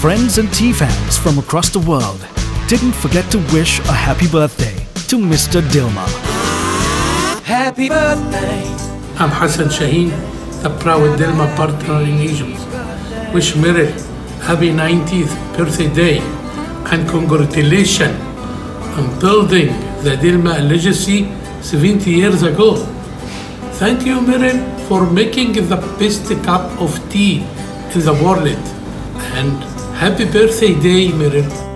friends and tea fans from across the world didn't forget to wish a happy birthday to Mr. Dilmah. Happy birthday. I'm Hassan Shaheen, the proud Dilmah partner in Egypt. Wish Merrill happy 90th birthday day and congratulations on building the Dilmah legacy 70 years ago. Thank you, Merrill, for making the best cup of tea in the world. And happy birthday day, Meryl.